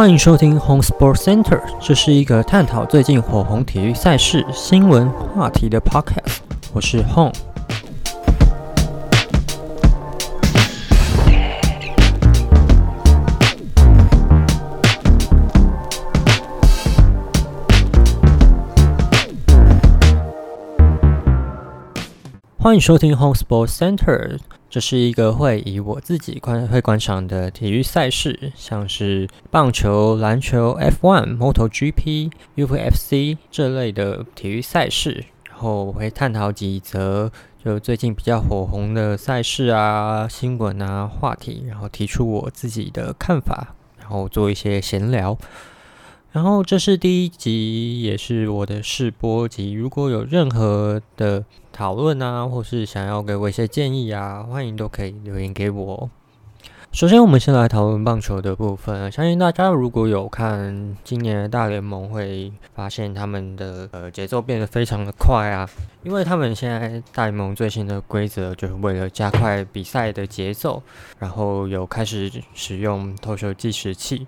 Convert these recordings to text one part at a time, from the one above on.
欢迎收听 Home Sports Center，这是一个探讨最近火红体育赛事、新闻话题的 podcast。我是 Home。欢迎收听 Home Sports Center，这是一个会以我自己观会观赏的体育赛事，像是棒球、篮球、F1、MotoGP、UFC 这类的体育赛事，然后我会探讨几则就最近比较火红的赛事啊、新闻啊、话题，然后提出我自己的看法，然后做一些闲聊。然后这是第一集，也是我的试播集。如果有任何的讨论啊，或是想要给我一些建议啊，欢迎都可以留言给我。首先，我们先来讨论棒球的部分。相信大家如果有看今年的大联盟，会发现他们的呃节奏变得非常的快啊，因为他们现在大联盟最新的规则就是为了加快比赛的节奏，然后有开始使用投球计时器。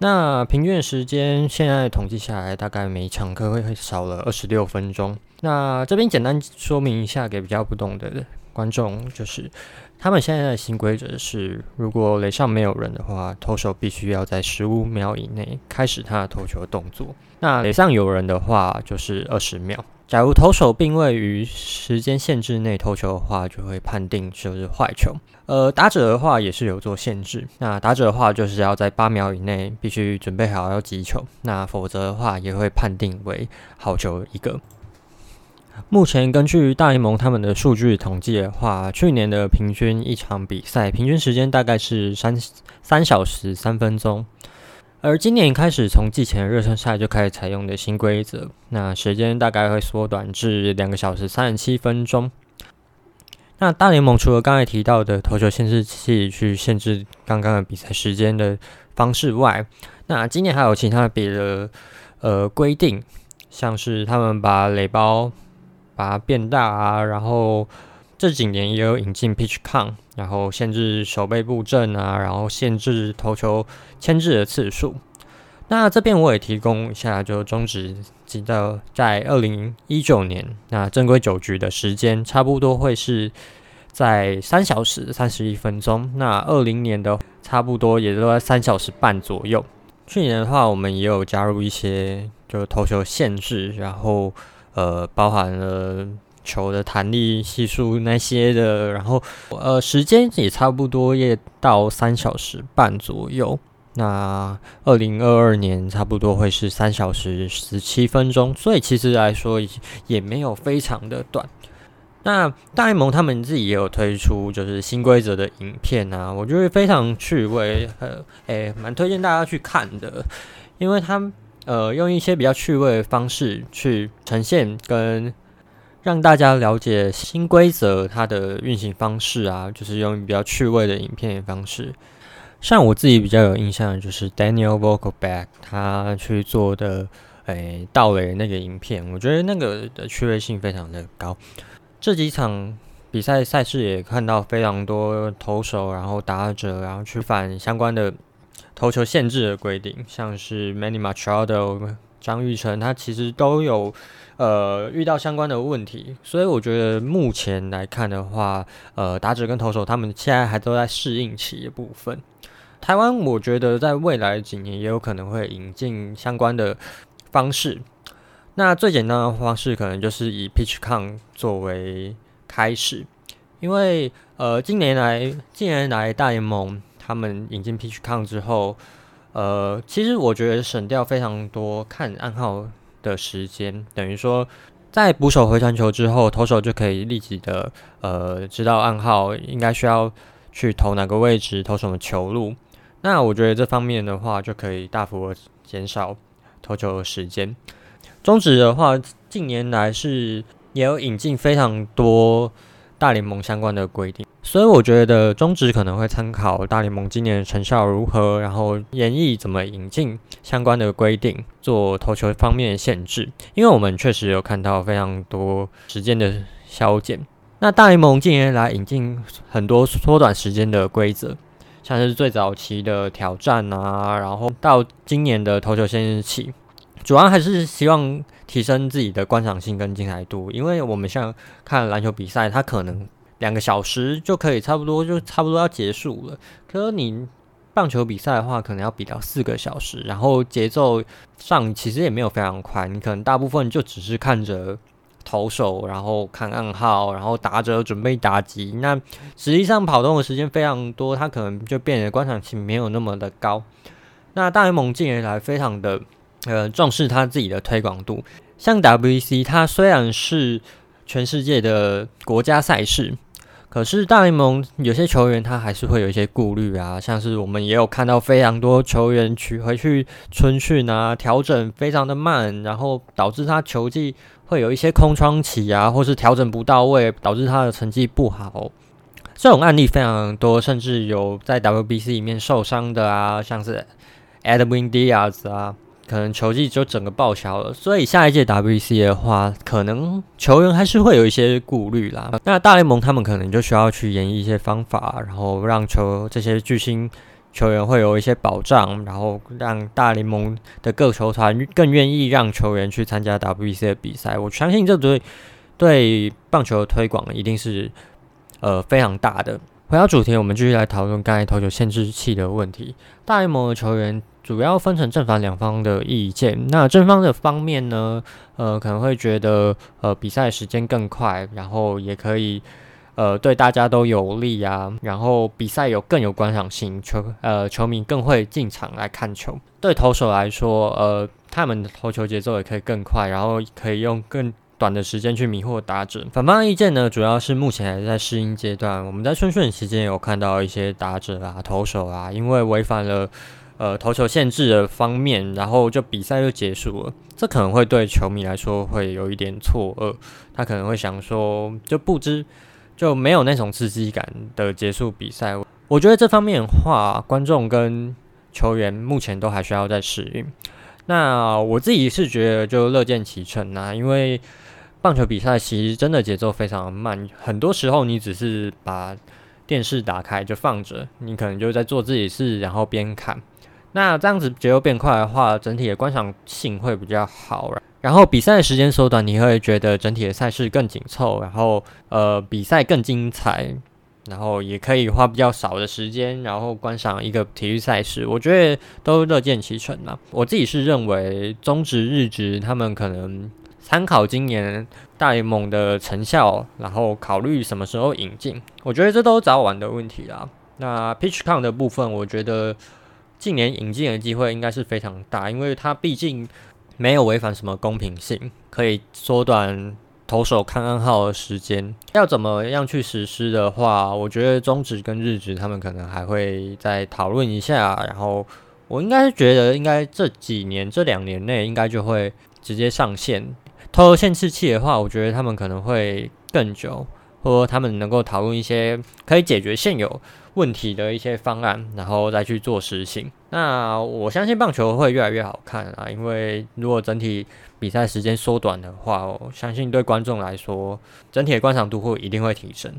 那平均时间现在统计下来，大概每一场课会少了二十六分钟。那这边简单说明一下，给比较不懂的观众，就是他们现在的新规则是，如果垒上没有人的话，投手必须要在十五秒以内开始他的投球动作。那垒上有人的话，就是二十秒。假如投手并未于时间限制内投球的话，就会判定就是坏球。呃，打者的话也是有做限制。那打者的话，就是要在八秒以内必须准备好要击球，那否则的话也会判定为好球一个。目前根据大联盟他们的数据统计的话，去年的平均一场比赛平均时间大概是三三小时三分钟。而今年开始，从季前热身赛就开始采用的新规则，那时间大概会缩短至两个小时三十七分钟。那大联盟除了刚才提到的投球限制器去限制刚刚的比赛时间的方式外，那今年还有其他别的呃规定，像是他们把垒包把它变大啊，然后。这几年也有引进 pitch count，然后限制手背布阵啊，然后限制投球牵制的次数。那这边我也提供一下，就中止记得在二零一九年，那正规九局的时间差不多会是在三小时三十一分钟。那二零年的差不多也都在三小时半左右。去年的话，我们也有加入一些就投球限制，然后呃包含了。球的弹力系数那些的，然后呃时间也差不多也到三小时半左右。那二零二二年差不多会是三小时十七分钟，所以其实来说也没有非常的短。那大联盟他们自己也有推出就是新规则的影片啊，我觉得非常趣味，呃，诶，蛮推荐大家去看的，因为他们呃用一些比较趣味的方式去呈现跟。让大家了解新规则它的运行方式啊，就是用比较趣味的影片方式。像我自己比较有印象的就是 Daniel Vogelback 他去做的诶盗垒那个影片，我觉得那个的趣味性非常的高。这几场比赛赛事也看到非常多投手，然后打者，然后去反相关的投球限制的规定，像是 Manny Machado、张玉成，他其实都有。呃，遇到相关的问题，所以我觉得目前来看的话，呃，打者跟投手他们现在还都在适应期的部分。台湾我觉得在未来几年也有可能会引进相关的方式。那最简单的方式可能就是以 pitch count 作为开始，因为呃，近年来近年来大联盟他们引进 pitch count 之后，呃，其实我觉得省掉非常多看暗号。的时间等于说，在捕手回传球之后，投手就可以立即的呃知道暗号应该需要去投哪个位置，投什么球路。那我觉得这方面的话，就可以大幅减少投球的时间。中指的话，近年来是也有引进非常多大联盟相关的规定。所以我觉得中职可能会参考大联盟今年的成效如何，然后演绎怎么引进相关的规定，做投球方面的限制。因为我们确实有看到非常多时间的削减。那大联盟近年来引进很多缩短时间的规则，像是最早期的挑战啊，然后到今年的投球限制器，主要还是希望提升自己的观赏性跟精彩度。因为我们像看篮球比赛，它可能两个小时就可以差不多就差不多要结束了，可是你。棒球比赛的话，可能要比到四个小时，然后节奏上其实也没有非常快。你可能大部分就只是看着投手，然后看暗号，然后打者准备打击。那实际上跑动的时间非常多，它可能就变得观赏性没有那么的高。那大联盟近年来非常的呃重视他自己的推广度，像 WBC，它虽然是全世界的国家赛事。可是大联盟有些球员他还是会有一些顾虑啊，像是我们也有看到非常多球员取回去春训啊，调整非常的慢，然后导致他球技会有一些空窗期啊，或是调整不到位，导致他的成绩不好。这种案例非常多，甚至有在 WBC 里面受伤的啊，像是 Edwin Diaz 啊。可能球技就整个报销了，所以下一届 WBC 的话，可能球员还是会有一些顾虑啦。那大联盟他们可能就需要去研一些方法，然后让球这些巨星球员会有一些保障，然后让大联盟的各球团更愿意让球员去参加 WBC 的比赛。我相信这对对棒球的推广一定是呃非常大的。回到主题，我们继续来讨论刚才投球限制器的问题。大联盟的球员。主要分成正反两方的意见。那正方的方面呢，呃，可能会觉得，呃，比赛时间更快，然后也可以，呃，对大家都有利啊。然后比赛有更有观赏性，球呃球迷更会进场来看球。对投手来说，呃，他们的投球节奏也可以更快，然后可以用更短的时间去迷惑打者。反方意见呢，主要是目前还在适应阶段。我们在春训期间有看到一些打者啊、投手啊，因为违反了。呃，投球限制的方面，然后就比赛就结束了，这可能会对球迷来说会有一点错愕，他可能会想说，就不知就没有那种刺激感的结束比赛。我觉得这方面的话，观众跟球员目前都还需要再适应。那我自己是觉得就乐见其成啊，因为棒球比赛其实真的节奏非常慢，很多时候你只是把电视打开就放着，你可能就在做自己事，然后边看。那这样子节奏变快的话，整体的观赏性会比较好。然后比赛的时间缩短，你会觉得整体的赛事更紧凑，然后呃比赛更精彩，然后也可以花比较少的时间，然后观赏一个体育赛事。我觉得都乐见其成啊。我自己是认为中职、日职他们可能参考今年大联盟的成效，然后考虑什么时候引进。我觉得这都早晚的问题啦。那 Pitch Count 的部分，我觉得。近年引进的机会应该是非常大，因为它毕竟没有违反什么公平性，可以缩短投手看暗号的时间。要怎么样去实施的话，我觉得中职跟日职他们可能还会再讨论一下。然后我应该是觉得，应该这几年这两年内应该就会直接上线。投限制器的话，我觉得他们可能会更久，或他们能够讨论一些可以解决现有。问题的一些方案，然后再去做实行。那我相信棒球会越来越好看啊，因为如果整体比赛时间缩短的话，我相信对观众来说，整体的观赏度会一定会提升。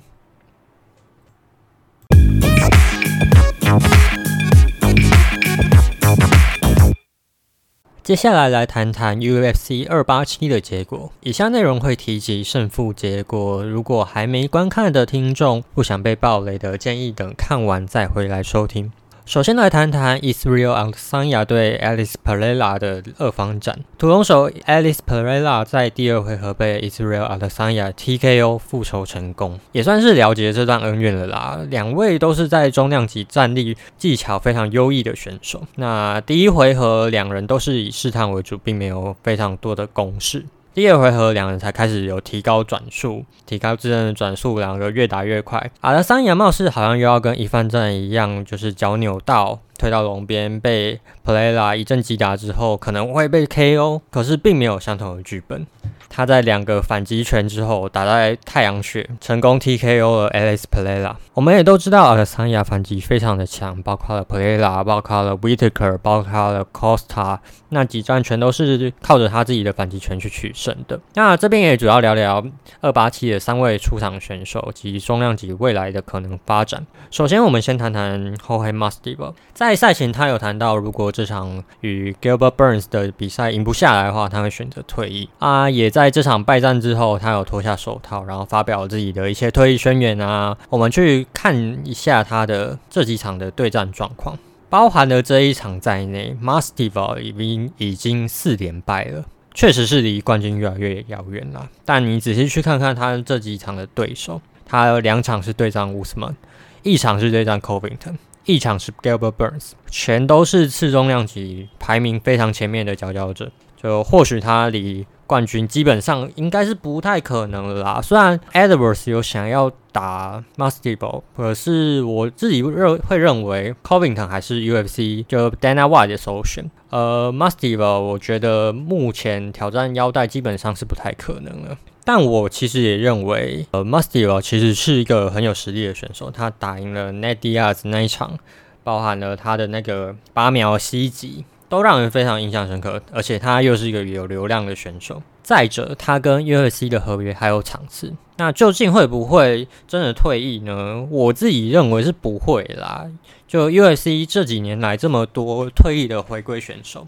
接下来来谈谈 UFC 二八七的结果。以下内容会提及胜负结果，如果还没观看的听众，不想被暴雷的，建议等看完再回来收听。首先来谈谈 Israel Adesanya 对 Alice Pereira 的二方战。屠龙手 Alice Pereira 在第二回合被 Israel Adesanya TKO 复仇成功，也算是了结这段恩怨了啦。两位都是在中量级战力技巧非常优异的选手。那第一回合两人都是以试探为主，并没有非常多的攻势。第二回合，两人才开始有提高转速，提高自身的转速，两个越打越快。阿德桑亚貌似好像又要跟一番战一样，就是脚扭到，推到笼边，被 Playla 一阵击打之后，可能会被 KO，可是并没有相同的剧本。他在两个反击拳之后，打在太阳穴，成功 TKO 了 Alex Playla。我们也都知道，阿德桑亚反击非常的强，包括了 Playla，包括了 Whitaker，包括了 Costa，那几战全都是靠着他自己的反击拳去取胜的。那这边也主要聊聊二八七的三位出场选手及重量级未来的可能发展。首先，我们先谈谈后海 Masvidal。在在赛前，他有谈到，如果这场与 Gilbert Burns 的比赛赢不下来的话，他会选择退役啊，也在。这场败战之后，他有脱下手套，然后发表自己的一些退役宣言啊。我们去看一下他的这几场的对战状况，包含了这一场在内 m a s t i v a l 已经已经四连败了，确实是离冠军越来越遥远了。但你仔细去看看他这几场的对手，他有两场是对战 Usman，一场是对战 Covington，一场是 Gilbert Burns，全都是次重量级排名非常前面的佼佼者。就或许他离冠军基本上应该是不太可能了啦。虽然 Edwards 有想要打 Mastival，可是我自己认会认为 Covington 还是 UFC 就 Dana White 的首选。呃，Mastival 我觉得目前挑战腰带基本上是不太可能了。但我其实也认为，呃，Mastival 其实是一个很有实力的选手。他打赢了 Ned Diaz 那一场，包含了他的那个八秒袭击。都让人非常印象深刻，而且他又是一个有流量的选手。再者，他跟 UFC 的合约还有场次，那究竟会不会真的退役呢？我自己认为是不会啦。就 UFC 这几年来这么多退役的回归选手，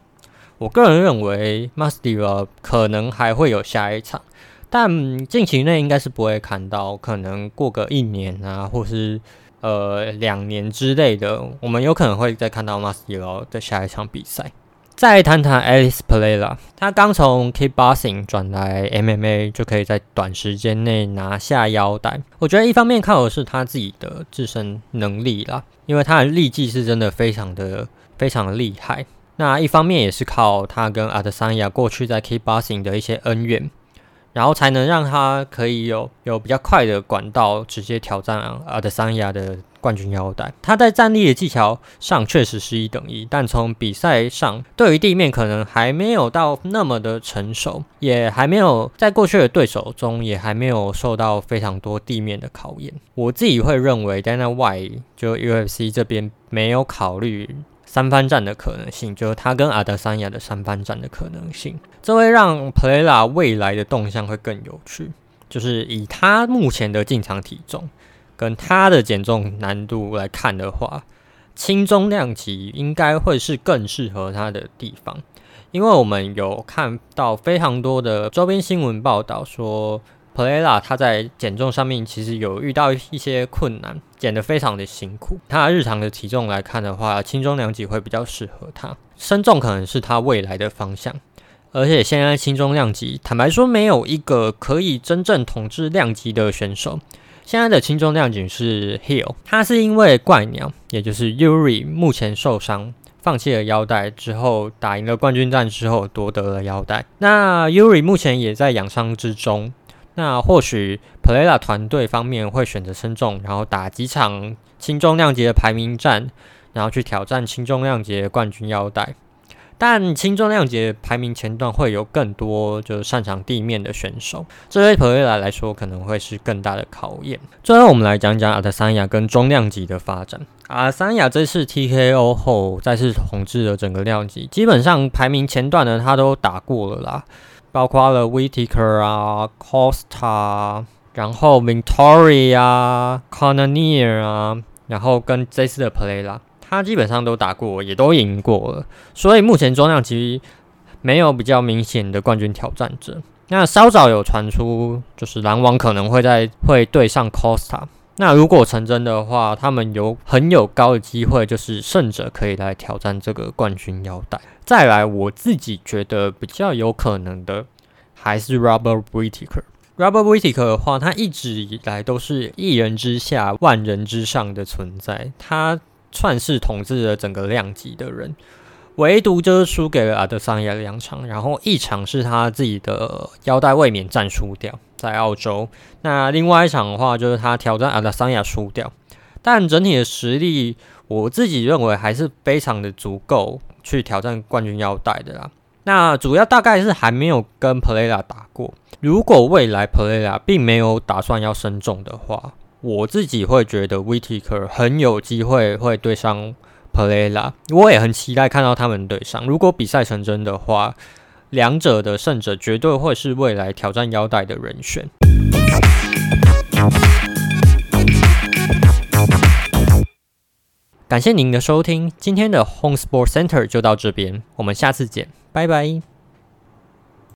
我个人认为 m u s t i v 可能还会有下一场，但近期内应该是不会看到，可能过个一年啊，或是。呃，两年之类的，我们有可能会再看到 Masvidal 的下一场比赛。再谈谈 Alice Playla，他刚从 K boxing 转来 MMA，就可以在短时间内拿下腰带。我觉得一方面靠的是他自己的自身能力啦，因为他的力技是真的非常的非常厉害。那一方面也是靠他跟阿德桑亚过去在 K boxing 的一些恩怨。然后才能让他可以有有比较快的管道直接挑战阿德桑亚的冠军腰带。他在站立的技巧上确实是一等一，但从比赛上对于地面可能还没有到那么的成熟，也还没有在过去的对手中也还没有受到非常多地面的考验。我自己会认为，Dana White 就 UFC 这边没有考虑。三番战的可能性，就是他跟阿德桑亚的三番战的可能性，这会让 p l a y a 未来的动向会更有趣。就是以他目前的进场体重跟他的减重难度来看的话，轻中量级应该会是更适合他的地方，因为我们有看到非常多的周边新闻报道说。Playla 他在减重上面其实有遇到一些困难，减得非常的辛苦。他日常的体重来看的话，轻中量级会比较适合他，身重可能是他未来的方向。而且现在轻中量级，坦白说没有一个可以真正统治量级的选手。现在的轻中量级是 Hill，他是因为怪鸟，也就是 Yuri 目前受伤，放弃了腰带之后，打赢了冠军战之后夺得了腰带。那 Yuri 目前也在养伤之中。那或许 p l a y a 团队方面会选择称重，然后打几场轻重量级的排名战，然后去挑战轻重量级的冠军腰带。但轻重量级排名前段会有更多就是擅长地面的选手，这对 p l a y a 来说可能会是更大的考验。最后我们来讲讲阿德桑亚跟中量级的发展。阿德桑亚这次 TKO 后再次统治了整个量级，基本上排名前段的他都打过了啦。包括了 Whitaker 啊，Costa，然后 victoria connor 啊，然后跟这次的 Play 啦，他基本上都打过，也都赢过了。所以目前中量级没有比较明显的冠军挑战者。那稍早有传出，就是篮网可能会在会对上 Costa。那如果成真的话，他们有很有高的机会，就是胜者可以来挑战这个冠军腰带。再来，我自己觉得比较有可能的还是 Robert Whittaker。Robert Whittaker 的话，他一直以来都是一人之下、万人之上的存在，他算是统治了整个量级的人。唯独就是输给了阿德桑亚两场，然后一场是他自己的腰带卫冕战输掉，在澳洲。那另外一场的话，就是他挑战阿德桑亚输掉。但整体的实力，我自己认为还是非常的足够去挑战冠军腰带的啦。那主要大概是还没有跟 p l a y a 打过。如果未来 p l a y a 并没有打算要升重的话，我自己会觉得 w i t k 很有机会会对上 p l a y a 我也很期待看到他们对上。如果比赛成真的话，两者的胜者绝对会是未来挑战腰带的人选。感谢您的收听，今天的 Home Sport Center 就到这边，我们下次见，拜拜。